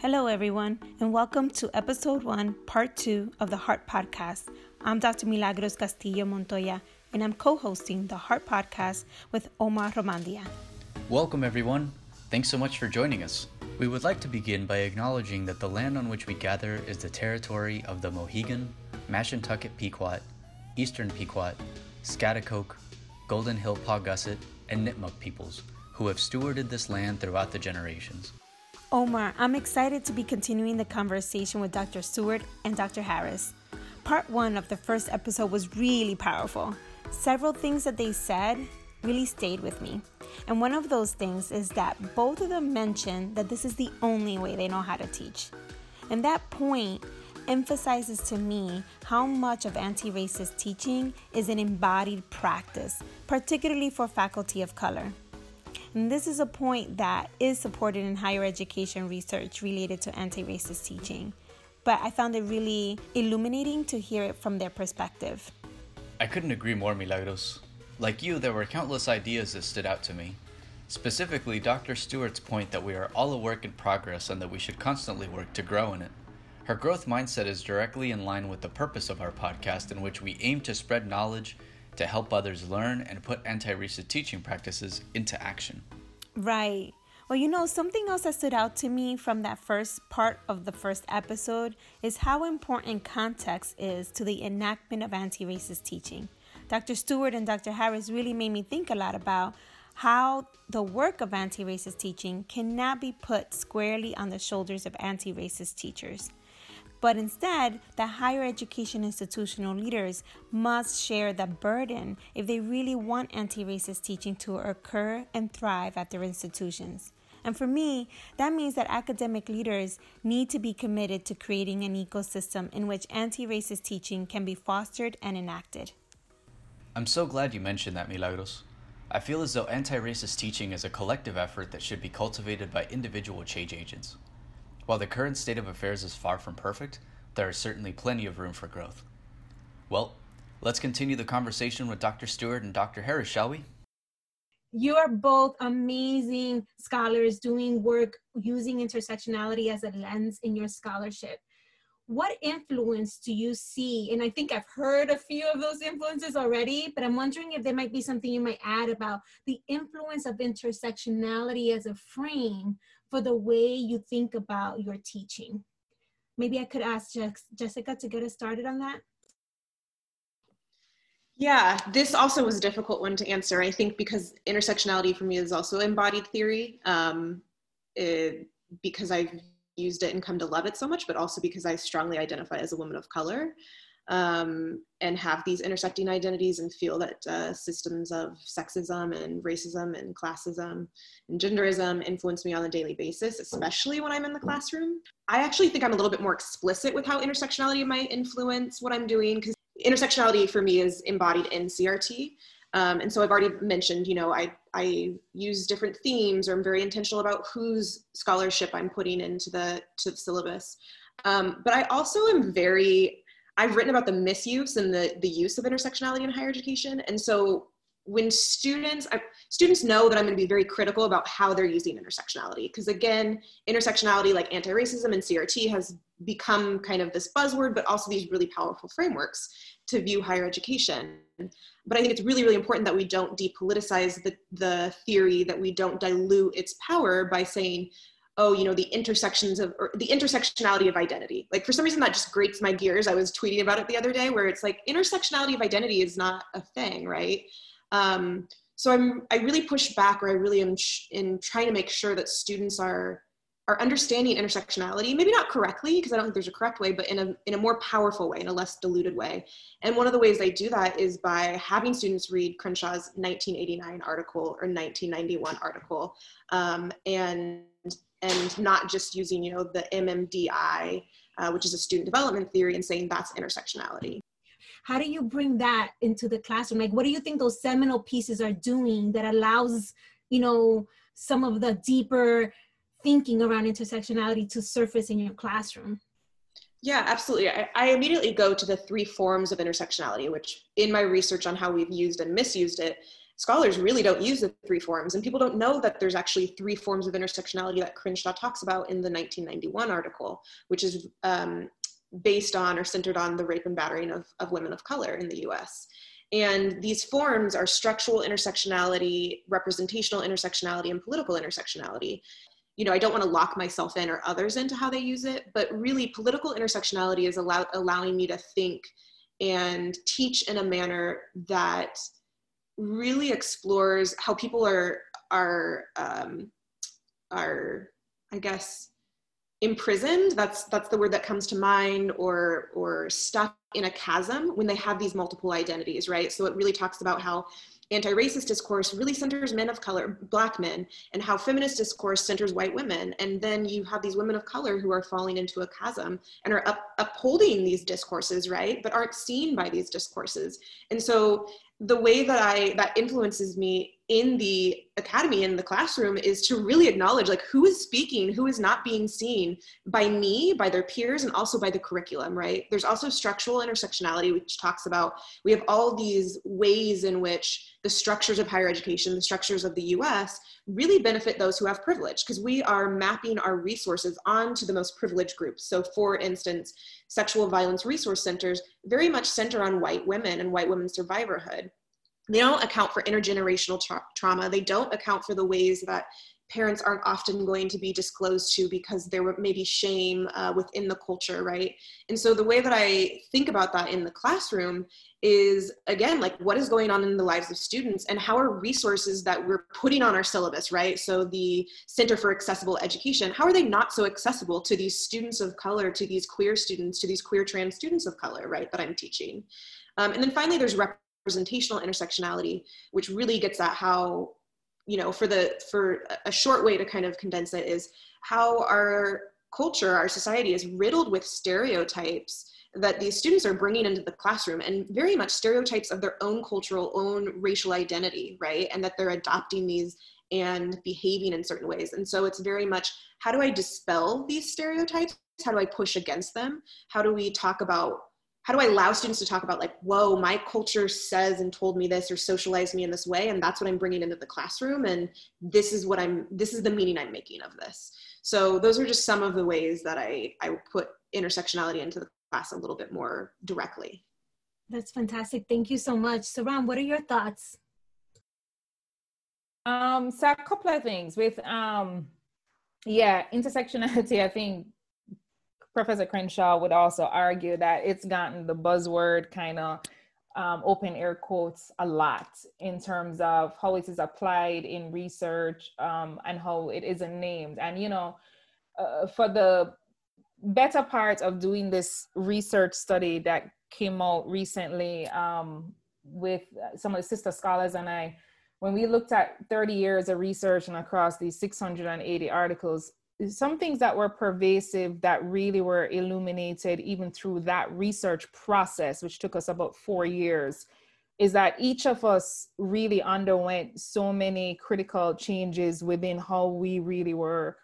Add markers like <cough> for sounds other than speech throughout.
Hello, everyone, and welcome to episode one, part two of the Heart Podcast. I'm Dr. Milagros Castillo Montoya, and I'm co hosting the Heart Podcast with Omar Romandia. Welcome, everyone. Thanks so much for joining us. We would like to begin by acknowledging that the land on which we gather is the territory of the Mohegan, Mashantucket Pequot, Eastern Pequot, Schaghticoke, Golden Hill Paugussett, and Nipmuc peoples, who have stewarded this land throughout the generations. Omar, I'm excited to be continuing the conversation with Dr. Stewart and Dr. Harris. Part one of the first episode was really powerful. Several things that they said really stayed with me. And one of those things is that both of them mentioned that this is the only way they know how to teach. And that point emphasizes to me how much of anti racist teaching is an embodied practice, particularly for faculty of color. And this is a point that is supported in higher education research related to anti racist teaching. But I found it really illuminating to hear it from their perspective. I couldn't agree more, Milagros. Like you, there were countless ideas that stood out to me. Specifically, Dr. Stewart's point that we are all a work in progress and that we should constantly work to grow in it. Her growth mindset is directly in line with the purpose of our podcast, in which we aim to spread knowledge to help others learn and put anti racist teaching practices into action. Right. Well, you know, something else that stood out to me from that first part of the first episode is how important context is to the enactment of anti racist teaching. Dr. Stewart and Dr. Harris really made me think a lot about how the work of anti racist teaching cannot be put squarely on the shoulders of anti racist teachers but instead, the higher education institutional leaders must share the burden if they really want anti racist teaching to occur and thrive at their institutions. And for me, that means that academic leaders need to be committed to creating an ecosystem in which anti racist teaching can be fostered and enacted. I'm so glad you mentioned that, Milagros. I feel as though anti racist teaching is a collective effort that should be cultivated by individual change agents. While the current state of affairs is far from perfect, there is certainly plenty of room for growth. Well, let's continue the conversation with Dr. Stewart and Dr. Harris, shall we? You are both amazing scholars doing work using intersectionality as a lens in your scholarship. What influence do you see? And I think I've heard a few of those influences already, but I'm wondering if there might be something you might add about the influence of intersectionality as a frame for the way you think about your teaching. Maybe I could ask Jessica to get us started on that. Yeah, this also was a difficult one to answer. I think because intersectionality for me is also embodied theory, um, it, because I've used it and come to love it so much, but also because I strongly identify as a woman of color um, and have these intersecting identities and feel that uh, systems of sexism and racism and classism and genderism influence me on a daily basis, especially when I'm in the classroom. I actually think I'm a little bit more explicit with how intersectionality might influence what I'm doing because intersectionality for me is embodied in CRT. Um, and so I've already mentioned, you know, I, I use different themes or I'm very intentional about whose scholarship I'm putting into the, to the syllabus. Um, but I also am very I've written about the misuse and the, the use of intersectionality in higher education. And so when students, I, students know that I'm gonna be very critical about how they're using intersectionality. Because again, intersectionality like anti-racism and CRT has become kind of this buzzword, but also these really powerful frameworks to view higher education. But I think it's really, really important that we don't depoliticize the, the theory, that we don't dilute its power by saying, oh, you know, the intersections of, or the intersectionality of identity. Like for some reason that just grates my gears. I was tweeting about it the other day where it's like intersectionality of identity is not a thing, right? Um, so I'm, I really push back or I really am in trying to make sure that students are, are understanding intersectionality, maybe not correctly, because I don't think there's a correct way, but in a, in a more powerful way, in a less diluted way. And one of the ways I do that is by having students read Crenshaw's 1989 article or 1991 article. Um, and and not just using, you know, the MMDI, uh, which is a student development theory, and saying that's intersectionality. How do you bring that into the classroom? Like, what do you think those seminal pieces are doing that allows, you know, some of the deeper thinking around intersectionality to surface in your classroom? Yeah, absolutely. I, I, immediately go to the three forms of intersectionality, which in my research on how we've used and misused it, scholars really don't use the three forms and people don't know that there's actually three forms of intersectionality that crenshaw talks about in the 1991 article which is um, based on or centered on the rape and battering of, of women of color in the us and these forms are structural intersectionality representational intersectionality and political intersectionality. You know, I don't want to lock myself in or others into how they use it, but really political intersectionality is allow, allowing me to think and teach in a manner that really explores how people are are um, are I guess imprisoned. That's that's the word that comes to mind, or or stuck in a chasm when they have these multiple identities, right? So it really talks about how anti-racist discourse really centers men of color, black men, and how feminist discourse centers white women. And then you have these women of color who are falling into a chasm and are up, upholding these discourses, right? But aren't seen by these discourses. And so the way that I that influences me in the academy in the classroom is to really acknowledge like who is speaking who is not being seen by me by their peers and also by the curriculum right? There's also structural intersectionality which talks about we have all these ways in which the structures of higher education the structures of the us really benefit those who have privilege because we are mapping our resources onto the most privileged groups. So for instance sexual violence resource centers very much center on white women and white women's survivorhood they don't account for intergenerational tra- trauma. They don't account for the ways that parents aren't often going to be disclosed to because there may be shame uh, within the culture right? And so the way that i think about that in the classroom is again like what is going on in the lives of students and how are resources that we're putting on our syllabus right? So the center for accessible education how are they not so accessible to these students of color to these queer students to these queer trans students of color right that i'm teaching? Um, and then finally there's rep- representational intersectionality, which really gets at how, you know, for the for a short way to kind of condense it is how our culture, our society is riddled with stereotypes that these students are bringing into the classroom and very much stereotypes of their own cultural own racial identity right? And that they're adopting these and behaving in certain ways. And so it's very much how do i dispel these stereotypes? How do i push against them? How do we talk about how do I allow students to talk about like, whoa, my culture says and told me this or socialized me in this way, and that's what I'm bringing into the classroom, and this is what I'm, this is the meaning I'm making of this. So those are just some of the ways that I I put intersectionality into the class a little bit more directly. That's fantastic. Thank you so much. Saran, what are your thoughts? Um, so a couple of things with um, yeah, intersectionality. I think Professor Crenshaw would also argue that it's gotten the buzzword kind of um, open air quotes a lot in terms of how it is applied in research um, and how it isn't named. And, you know, uh, for the better part of doing this research study that came out recently um, with some of the sister scholars and I, when we looked at 30 years of research and across these 680 articles, some things that were pervasive that really were illuminated even through that research process, which took us about four years, is that each of us really underwent so many critical changes within how we really were.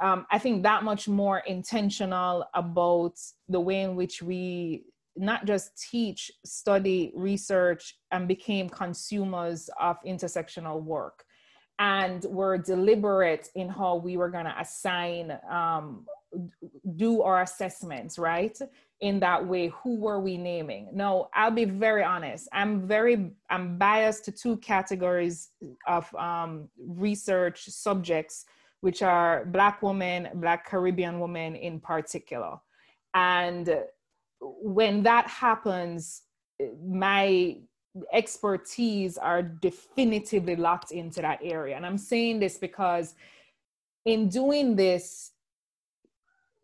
Um, I think that much more intentional about the way in which we not just teach, study, research, and became consumers of intersectional work and were deliberate in how we were going to assign um, do our assessments right? In that way who were we naming? No i'll be very honest i'm very i'm biased to two categories of um, research subjects which are black women black caribbean women in particular. And when that happens my expertise are definitively locked into that area. And I'm saying this because in doing this,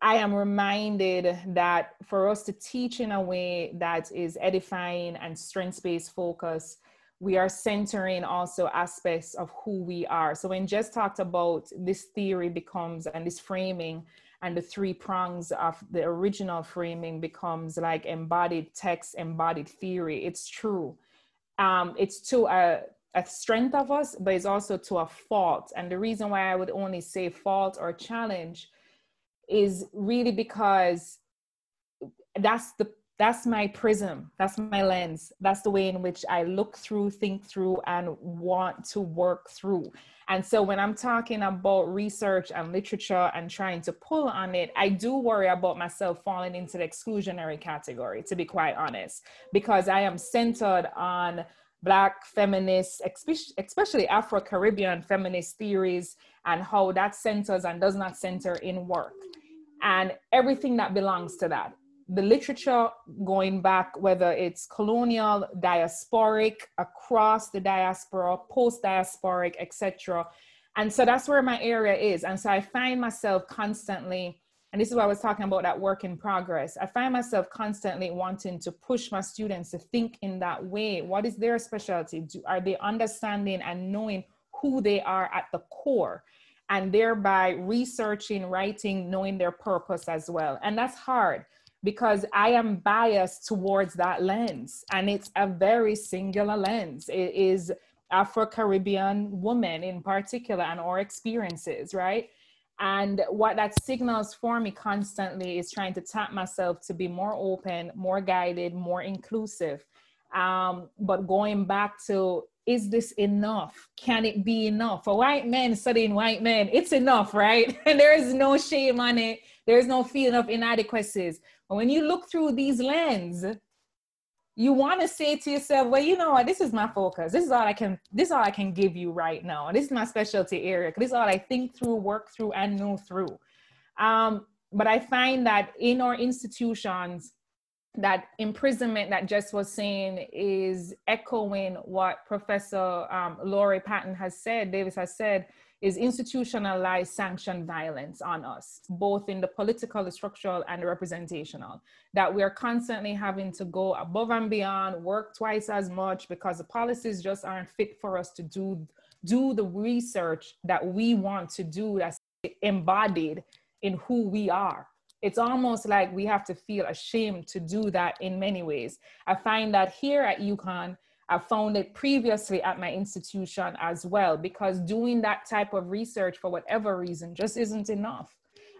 I am reminded that for us to teach in a way that is edifying and strength based focus, we are centering also aspects of who we are. So, when Jess talked about this theory becomes and this framing and the three prongs of the original framing becomes like embodied text, embodied theory, it's true um, it's to a, a strength of us, but it's also to a fault. And the reason why I would only say fault or challenge is really because that's the that's my prism. That's my lens. That's the way in which i look through think through and want to work through. And so when i'm talking about research and literature and trying to pull on it i do worry about myself falling into the exclusionary category to be quite honest because i am centered on black feminists especially afro-caribbean feminist theories and how that centers and does not center in work. And everything that belongs to that the literature going back, whether it's colonial, diasporic, across the diaspora, post diasporic, etc. And so that's where my area is. And so I find myself constantly, and this is what I was talking about that work in progress. I find myself constantly wanting to push my students to think in that way. What is their specialty? Do, are they understanding and knowing who they are at the core? And thereby researching, writing, knowing their purpose as well. And that's hard because I am biased towards that lens. And it's a very singular lens. It is Afro Caribbean women in particular and our experiences, right? And what that signals for me constantly is trying to tap myself to be more open, more guided, more inclusive. Um, but going back to is this enough? Can it be enough? For white men studying white men, it's enough, right? <laughs> And there is no shame on it. There's no feeling of inadequacies. When you look through these lens, you want to say to yourself, well, you know what, this is my focus. This is all I can, this is all I can give you right now. This is my specialty area. This is all I think through, work through, and know through. Um, but I find that in our institutions, that imprisonment that Jess was saying is echoing what Professor um, Lori Patton has said, Davis has said, is institutionalized sanctioned violence on us, both in the political, the structural, and the representational. That we are constantly having to go above and beyond, work twice as much because the policies just aren't fit for us to do, do the research that we want to do that's embodied in who we are. It's almost like we have to feel ashamed to do that in many ways. I find that here at UConn, I found it previously at my institution as well, because doing that type of research for whatever reason just isn't enough.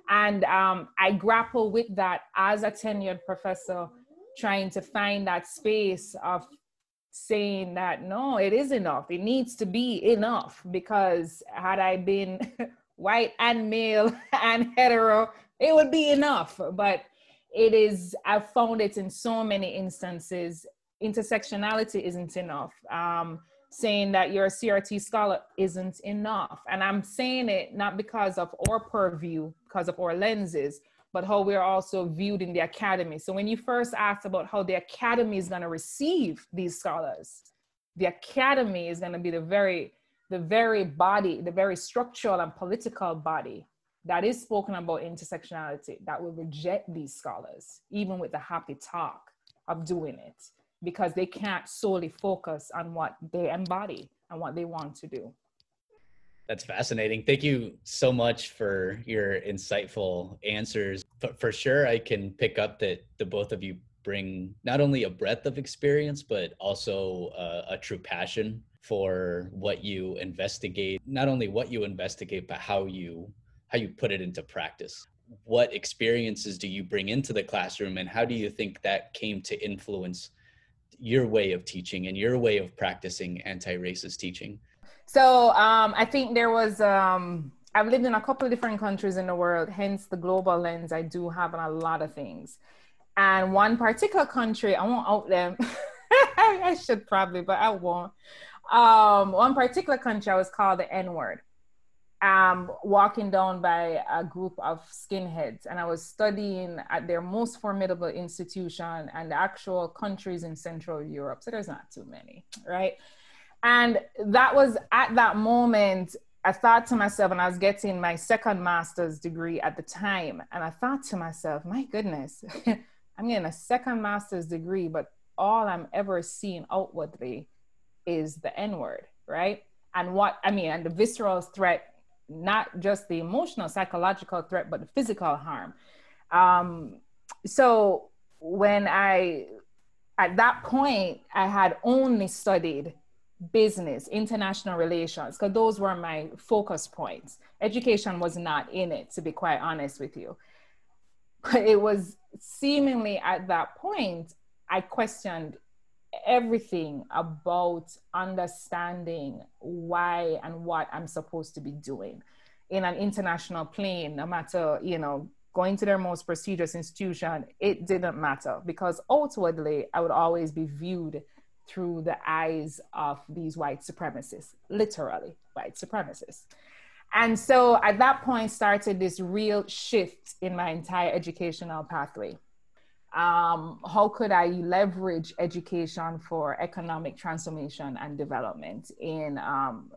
And um, I grapple with that as a tenured professor, trying to find that space of saying that no, it is enough. It needs to be enough because had I been <laughs> white and male <laughs> and hetero, it would be enough. But it is, I've found it in so many instances intersectionality isn't enough. Um, saying that you're a CRT scholar isn't enough. And I'm saying it not because of our purview, because of our lenses, but how we're also viewed in the academy. So when you first asked about how the academy is going to receive these scholars, the academy is going to be the very, the very body, the very structural and political body that is spoken about intersectionality that will reject these scholars, even with the happy talk of doing it because they can't solely focus on what they embody and what they want to do. That's fascinating. Thank you so much for your insightful answers. But for sure, I can pick up that the both of you bring not only a breadth of experience, but also uh, a true passion for what you investigate. Not only what you investigate, but how you how you put it into practice. What experiences do you bring into the classroom, and how do you think that came to influence your way of teaching and your way of practicing anti-racist teaching? So um, I think there was. Um, I've lived in a couple of different countries in the world, hence the global lens I do have on a lot of things. And one particular country, I won't out them. <laughs> I should probably, but I won't. Um, one particular country, I was called the N word um, walking down by a group of skinheads, and I was studying at their most formidable institution and the actual countries in Central Europe. So there's not too many, right? And that was at that moment, I thought to myself, and I was getting my second master's degree at the time, and I thought to myself, my goodness, <laughs> I'm getting a second master's degree, but all I'm ever seeing outwardly is the N word, right? And what I mean, and the visceral threat not just the emotional, psychological threat, but the physical harm. Um, so when I, at that point, I had only studied business, international relations, because those were my focus points. Education was not in it, to be quite honest with you. But <laughs> it was seemingly at that point, I questioned everything about understanding why and what I'm supposed to be doing in an international plane, no matter, you know, going to their most prestigious institution, it didn't matter because outwardly I would always be viewed through the eyes of these white supremacists, literally white supremacists. And so at that point started this real shift in my entire educational pathway. Um, how could I leverage education for economic transformation and development in um,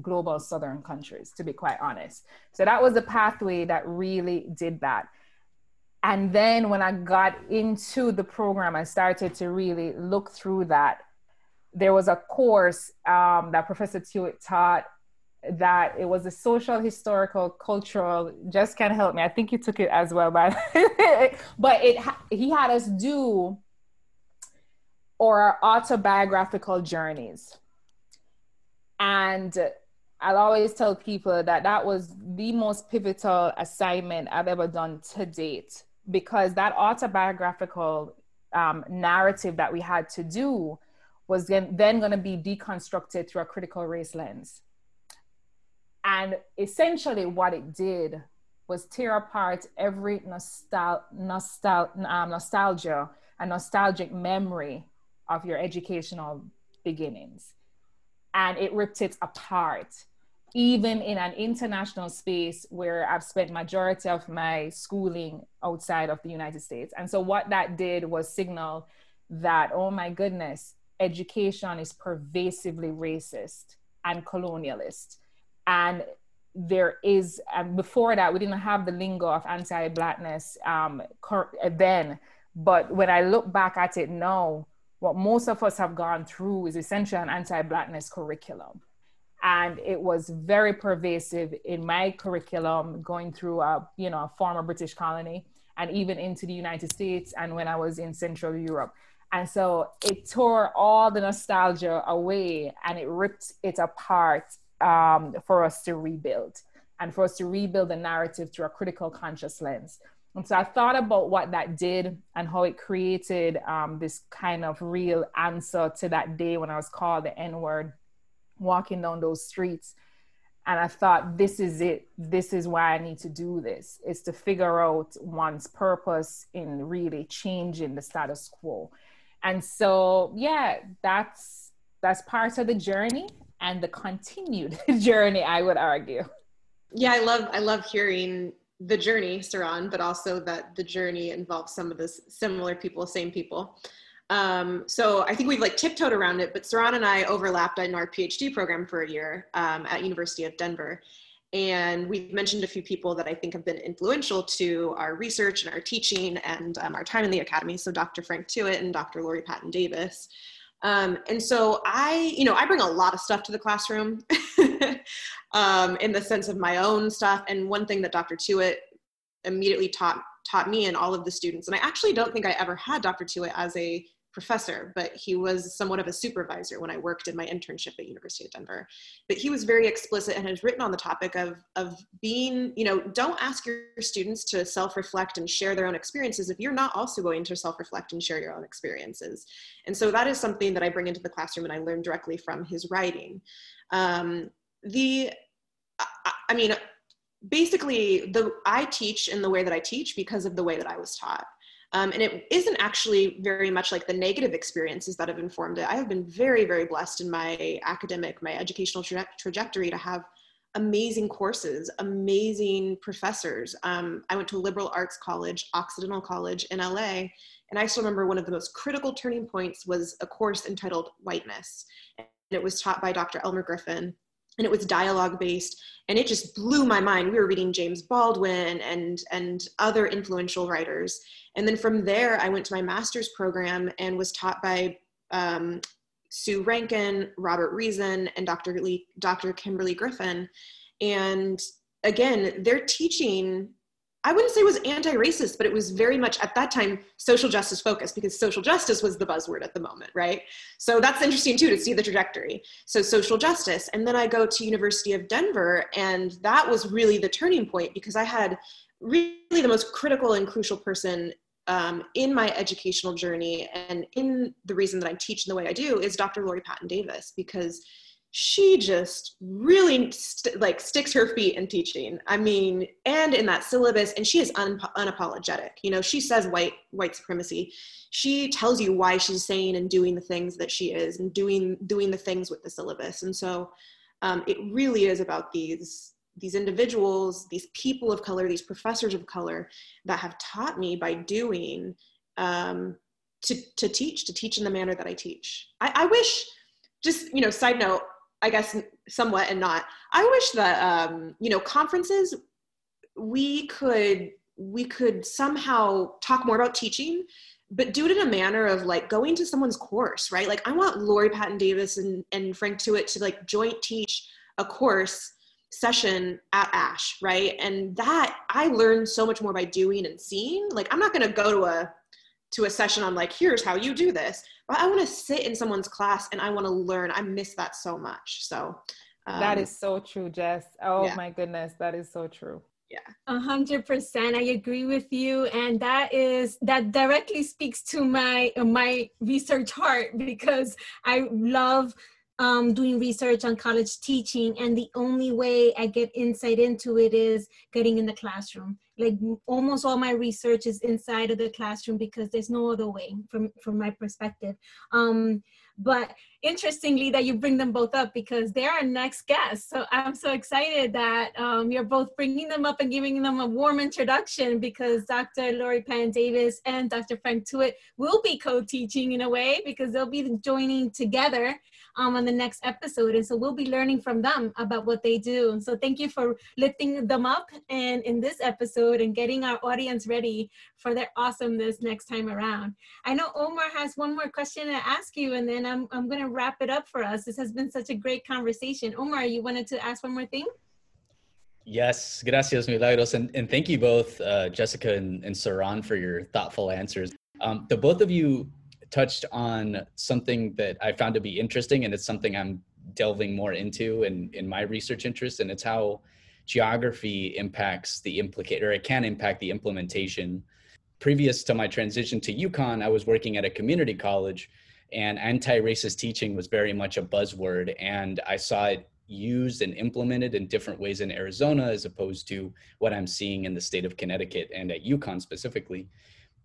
global southern countries, to be quite honest? So that was the pathway that really did that. And then when I got into the program, I started to really look through that. There was a course um, that Professor Tuitt taught that it was a social, historical, cultural. Just can't help me. I think you took it as well, but <laughs> but it he had us do our autobiographical journeys, and I'll always tell people that that was the most pivotal assignment I've ever done to date because that autobiographical um, narrative that we had to do was then, then going to be deconstructed through a critical race lens and essentially, what it did was tear apart every nostal- nostal- um, nostalgia and nostalgic memory of your educational beginnings. And it ripped it apart, even in an international space where I've spent majority of my schooling outside of the United States. And so what that did was signal that, oh my goodness, education is pervasively racist and colonialist and there is and before that we didn't have the lingo of anti-blackness um, then. But when i look back at it now what most of us have gone through is essentially an anti-blackness curriculum. And it was very pervasive in my curriculum going through a you know a former british colony and even into the united states and when i was in central europe. And so it tore all the nostalgia away and it ripped it apart um, for us to rebuild and for us to rebuild the narrative through a critical conscious lens. And so I thought about what that did and how it created um, this kind of real answer to that day when I was called the N word walking down those streets. And I thought, this is it. This is why I need to do this, is to figure out one's purpose in really changing the status quo. And so, yeah, that's that's part of the journey and the continued <laughs> journey, I would argue. Yeah, I love I love hearing the journey, Saran, but also that the journey involves some of the similar people, same people. Um, so I think we've like tiptoed around it, but Saran and I overlapped in our PhD program for a year um, at University of Denver. And we've mentioned a few people that I think have been influential to our research and our teaching and um, our time in the academy. So Dr. Frank Tuitt and Dr. Lori Patton Davis. Um, and so I, you know, I bring a lot of stuff to the classroom <laughs> um, in the sense of my own stuff. And one thing that Dr. Tuitt immediately taught taught me and all of the students, and I actually don't think I ever had Dr. Tuitt as a professor, but he was somewhat of a supervisor when I worked in my internship at University of Denver. But he was very explicit and has written on the topic of, of being, you know, don't ask your students to self-reflect and share their own experiences if you're not also going to self-reflect and share your own experiences. And so that is something that I bring into the classroom and I learned directly from his writing. Um, the, I, I mean, basically the I teach in the way that I teach because of the way that I was taught. Um, and it isn't actually very much like the negative experiences that have informed it. I have been very, very blessed in my academic, my educational tra- trajectory to have amazing courses, amazing professors. Um, I went to a liberal arts college, Occidental College in LA, and I still remember one of the most critical turning points was a course entitled Whiteness. And it was taught by Dr. Elmer Griffin, and it was dialogue based and it just blew my mind. We were reading james baldwin and and other influential writers. And then from there i went to my master's program and was taught by um, sue rankin robert reason and dr lee dr kimberly griffin. And again they're teaching I wouldn't say it was anti-racist, but it was very much at that time social justice focused because social justice was the buzzword at the moment, right? So that's interesting too to see the trajectory. So social justice, and then I go to University of Denver, and that was really the turning point because I had really the most critical and crucial person um, in my educational journey and in the reason that I teach in the way I do is Dr. Lori Patton Davis because she just really st- like sticks her feet in teaching. I mean, and in that syllabus, and she is un- unapologetic. You know, she says white white supremacy. She tells you why she's saying and doing the things that she is, and doing doing the things with the syllabus. And so, um, it really is about these these individuals, these people of color, these professors of color that have taught me by doing um, to, to teach, to teach in the manner that I teach. I, I, wish, just, you know, side note, I guess somewhat and not, I wish that, um, you know, conferences, we could, we could somehow talk more about teaching but do it in a manner of like going to someone's course, right? Like I want Lori Patton Davis and, and Frank Tuitt to like joint teach a course session at ASHE right? And that i learned so much more by doing and seeing. Like i'm not to go to a to a session on like here's how you do this. But i want to sit in someone's class and i want to learn. I miss that so much. So um, that is so true jess. Oh yeah. my goodness that is so true. Yeah. A hundred percent i agree with you. And that is that directly speaks to my my research heart because i love um, doing research on college teaching, and the only way I get insight into it is getting in the classroom. Like almost all my research is inside of the classroom because there's no other way from from my perspective. Um, but interestingly, that you bring them both up because they're our next guests. So I'm so excited that um, you're both bringing them up and giving them a warm introduction because Dr. Lori Patton Davis and Dr. Frank Tuitt will be co-teaching in a way because they'll be joining together um, on the next episode. And so we'll be learning from them about what they do. So thank you for lifting them up and in this episode and getting our audience ready for their awesomeness next time around. I know Omar has one more question to ask you, and then I'm, I'm going to wrap it up for us. This has been such a great conversation. Omar, you wanted to ask one more thing? Yes, gracias, Milagros. And, and thank you both, uh, Jessica and, and Saran, for your thoughtful answers. Um, the both of you touched on something that I found to be interesting, and it's something I'm delving more into in, in my research interest, and it's how geography impacts the implicate, or it can impact the implementation. Previous to my transition to UConn, I was working at a community college, and anti-racist teaching was very much a buzzword, and I saw it used and implemented in different ways in Arizona as opposed to what I'm seeing in the state of Connecticut and at UConn specifically.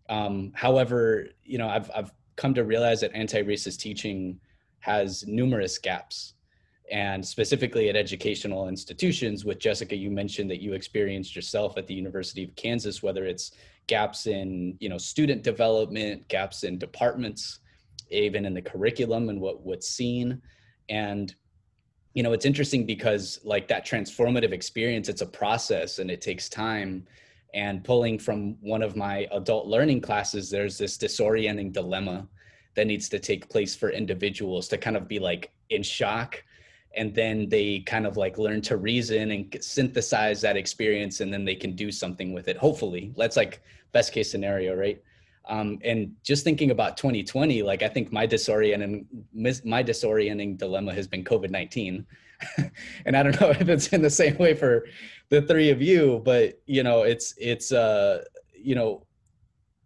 Um, however, you know, I've, I've come to realize that anti-racist teaching has numerous gaps and specifically at educational institutions with jessica you mentioned that you experienced yourself at the university of kansas whether it's gaps in you know student development gaps in departments even in the curriculum and what what's seen. And you know it's interesting because like that transformative experience it's a process and it takes time and pulling from one of my adult learning classes there's this disorienting dilemma that needs to take place for individuals to kind of be like in shock. And then they kind of like learn to reason and synthesize that experience and then they can do something with it hopefully. That's like best case scenario right um, and just thinking about 2020 like i think my disorienting my disorienting dilemma has been covid-19 <laughs> and i don't know <laughs> if it's in the same way for the three of you but you know it's it's uh you know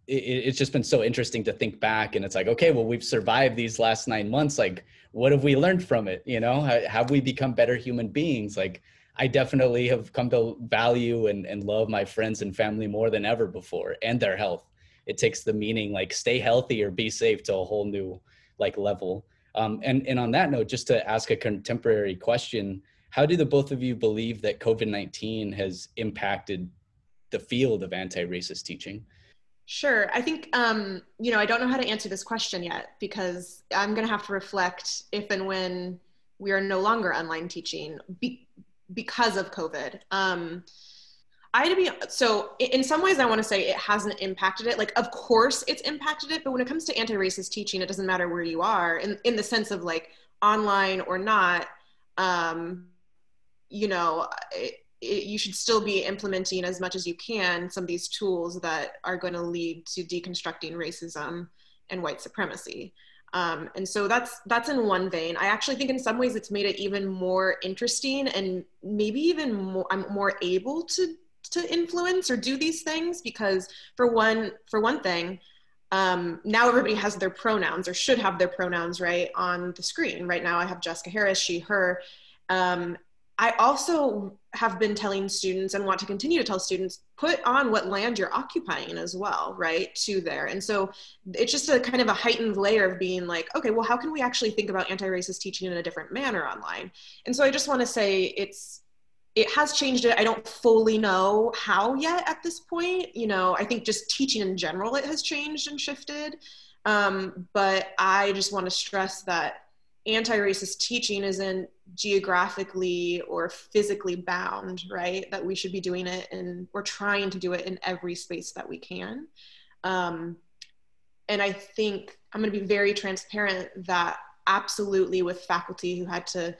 it, it's just been so interesting to think back and it's like okay well we've survived these last nine months. Like what have we learned from it? You know have we become better human beings? Like i definitely have come to value and, and love my friends and family more than ever before and their health it takes the meaning like stay healthy or be safe to a whole new like level um, and and on that note just to ask a contemporary question how do the both of you believe that COVID 19 has impacted the field of anti racist teaching? Sure. I think, um, you know, I don't know how to answer this question yet because I'm going to have to reflect if and when we are no longer online teaching be- because of COVID. Um, I to be so in some ways I want to say it hasn't impacted it. Like of course it's impacted it, but when it comes to anti-racist teaching, it doesn't matter where you are in, in the sense of like online or not. Um, you know, it, it, you should still be implementing as much as you can some of these tools that are going to lead to deconstructing racism and white supremacy. Um, and so that's that's in one vein. I actually think in some ways it's made it even more interesting and maybe even more I'm more able to to influence or do these things because for one for one thing um, now everybody has their pronouns or should have their pronouns right on the screen. Right now i have jessica harris she her. Um, i also have been telling students and want to continue to tell students put on what land you're occupying as well right to there. And so it's just a kind of a heightened layer of being like okay well how can we actually think about anti-racist teaching in a different manner online? And so i just want to say it's it has changed it. I don't fully know how yet at this point. You know i think just teaching in general it has changed and shifted. Um, but i just want to stress that anti-racist teaching isn't geographically or physically bound right? That we should be doing it and we're trying to do it in every space that we can. Um, and i think i'm going to be very transparent that absolutely with faculty who had to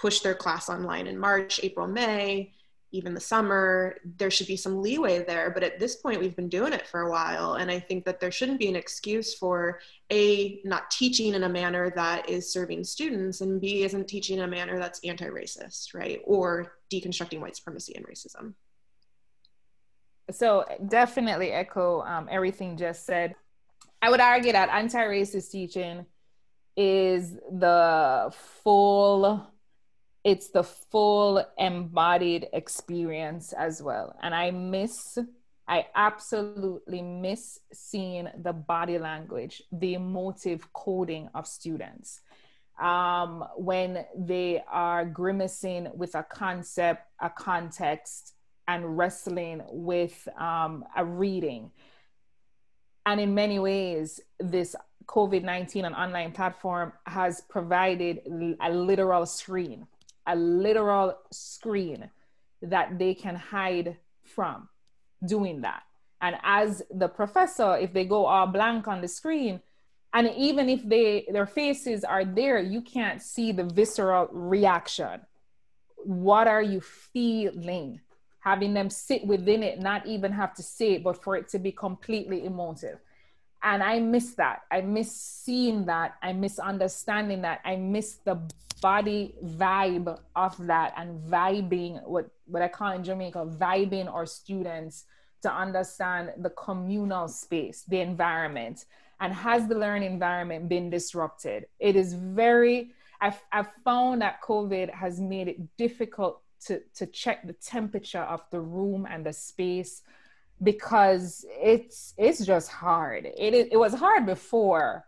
push their class online in march april may even the summer, there should be some leeway there. But at this point, we've been doing it for a while. And I think that there shouldn't be an excuse for A, not teaching in a manner that is serving students, and B, isn't teaching in a manner that's anti racist, right? Or deconstructing white supremacy and racism. So, definitely echo um, everything just said. I would argue that anti racist teaching is the full it's the full embodied experience as well. And I miss, I absolutely miss seeing the body language, the emotive coding of students. Um, when they are grimacing with a concept, a context, and wrestling with um, a reading. And in many ways, this COVID 19 and online platform has provided a literal screen a literal screen that they can hide from doing that. And as the professor, if they go all blank on the screen, and even if they their faces are there, you can't see the visceral reaction. What are you feeling? Having them sit within it, not even have to say it, but for it to be completely emotive. And I miss that. I miss seeing that. I miss understanding that. I miss the body vibe of that and vibing what what I call in Jamaica vibing our students to understand the communal space, the environment, and has the learning environment been disrupted? It is very. I've, I've found that COVID has made it difficult to to check the temperature of the room and the space because it's it's just hard. It it was hard before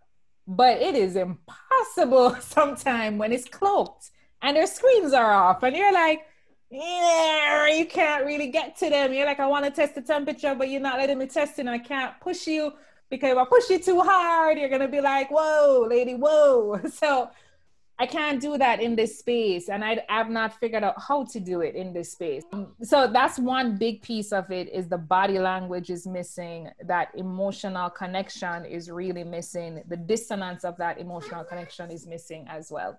but it is impossible <laughs> sometimes when it's cloaked and their screens are off. And you're like yeah you can't really get to them. You're like i want to test the temperature but you're not letting me test it and i can't push you. Because if i push you too hard you're gonna be like whoa lady whoa <laughs> so I can't do that in this space, and I have not figured out how to do it in this space. So that's one big piece of it: is the body language is missing, that emotional connection is really missing, the dissonance of that emotional connection is missing as well.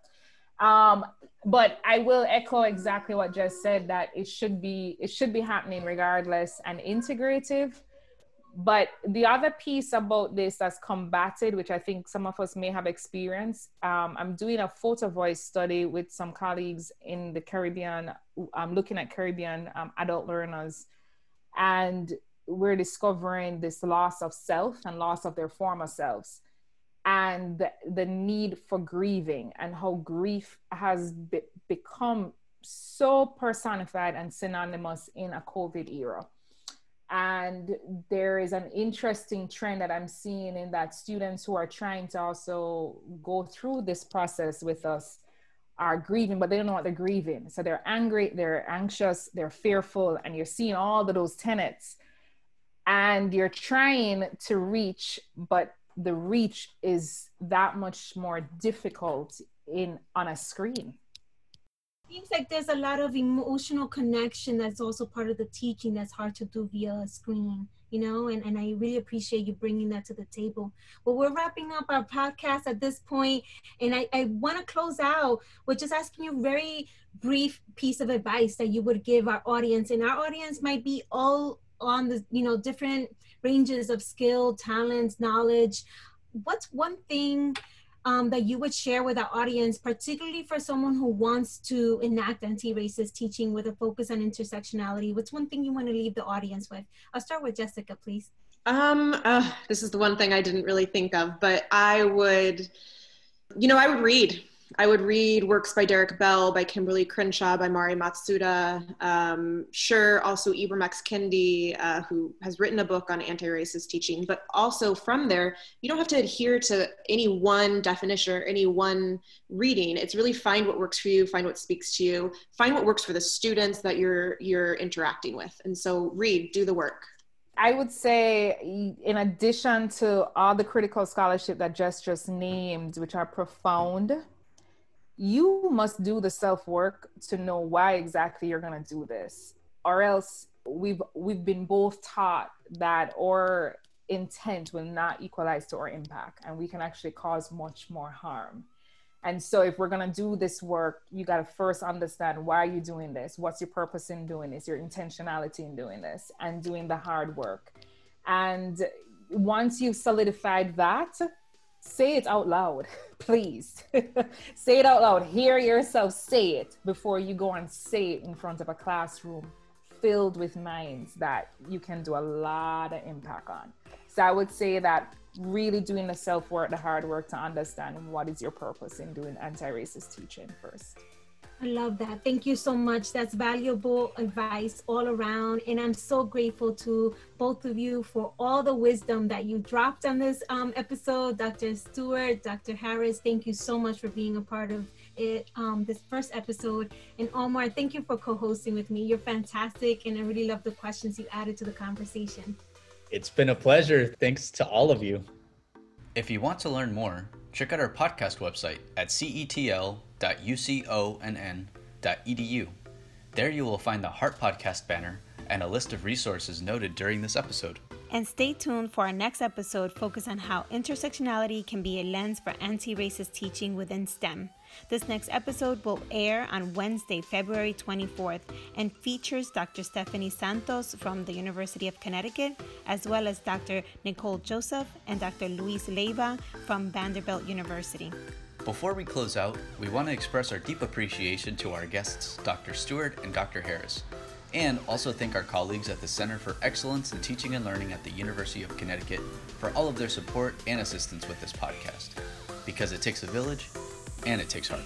Um, but I will echo exactly what Jess said that it should be it should be happening regardless and integrative but the other piece about this that's combated, which I think some of us may have experienced, um, I'm doing a photo voice study with some colleagues in the Caribbean. I'm looking at Caribbean um, adult learners, and we're discovering this loss of self and loss of their former selves, and the, the need for grieving, and how grief has be- become so personified and synonymous in a COVID era and there is an interesting trend that i'm seeing in that students who are trying to also go through this process with us are grieving but they don't know what they're grieving. So they're angry they're anxious they're fearful and you're seeing all of those tenets. And you're trying to reach but the reach is that much more difficult in on a screen seems like there's a lot of emotional connection that's also part of the teaching that's hard to do via a screen you know and, and i really appreciate you bringing that to the table. Well we're wrapping up our podcast at this point and i, I want to close out with just asking you a very brief piece of advice that you would give our audience and our audience might be all on the you know different ranges of skill talents knowledge. What's one thing um, that you would share with our audience, particularly for someone who wants to enact anti-racist teaching with a focus on intersectionality? What's one thing you want to leave the audience with? I'll start with Jessica, please. Um, uh, this is the one thing I didn't really think of, but I would, you know, I would read. I would read works by Derek Bell, by Kimberlé Crenshaw, by Mari Matsuda. Um, sure, also Ibram X. Kendi, uh, who has written a book on anti-racist teaching. But also from there, you don't have to adhere to any one definition or any one reading. It's really find what works for you, find what speaks to you, find what works for the students that you're you're interacting with. And so read, do the work. I would say, in addition to all the critical scholarship that Jess just named, which are profound you must do the self work to know why exactly you're going to do this. Or else we've we've been both taught that our intent will not equalize to our impact and we can actually cause much more harm. And so if we're going to do this work you got to first understand why are you doing this what's your purpose in doing this your intentionality in doing this and doing the hard work. And once you've solidified that say it out loud, <laughs> please. <laughs> say it out loud. Hear yourself say it before you go and say it in front of a classroom filled with minds that you can do a lot of impact on. So I would say that really doing the self work, the hard work to understand what is your purpose in doing anti racist teaching first. I love that. Thank you so much. That's valuable advice all around. And I'm so grateful to both of you for all the wisdom that you dropped on this um, episode. Dr. Stewart, Dr. Harris, thank you so much for being a part of it, um, this first episode. And Omar, thank you for co hosting with me. You're fantastic. And I really love the questions you added to the conversation. It's been a pleasure. Thanks to all of you. If you want to learn more, check out our podcast website at cetl.uconn.edu. There you will find the Heart Podcast banner and a list of resources noted during this episode. And stay tuned for our next episode focused on how intersectionality can be a lens for anti racist teaching within STEM. This next episode will air on Wednesday, February 24th, and features Dr. Stephanie Santos from the University of Connecticut, as well as Dr. Nicole Joseph and Dr. Luis Leyva from Vanderbilt University. Before we close out, we want to express our deep appreciation to our guests, Dr. Stewart and Dr. Harris, and also thank our colleagues at the Center for Excellence in Teaching and Learning at the University of Connecticut for all of their support and assistance with this podcast. Because it takes a village, and it takes heart.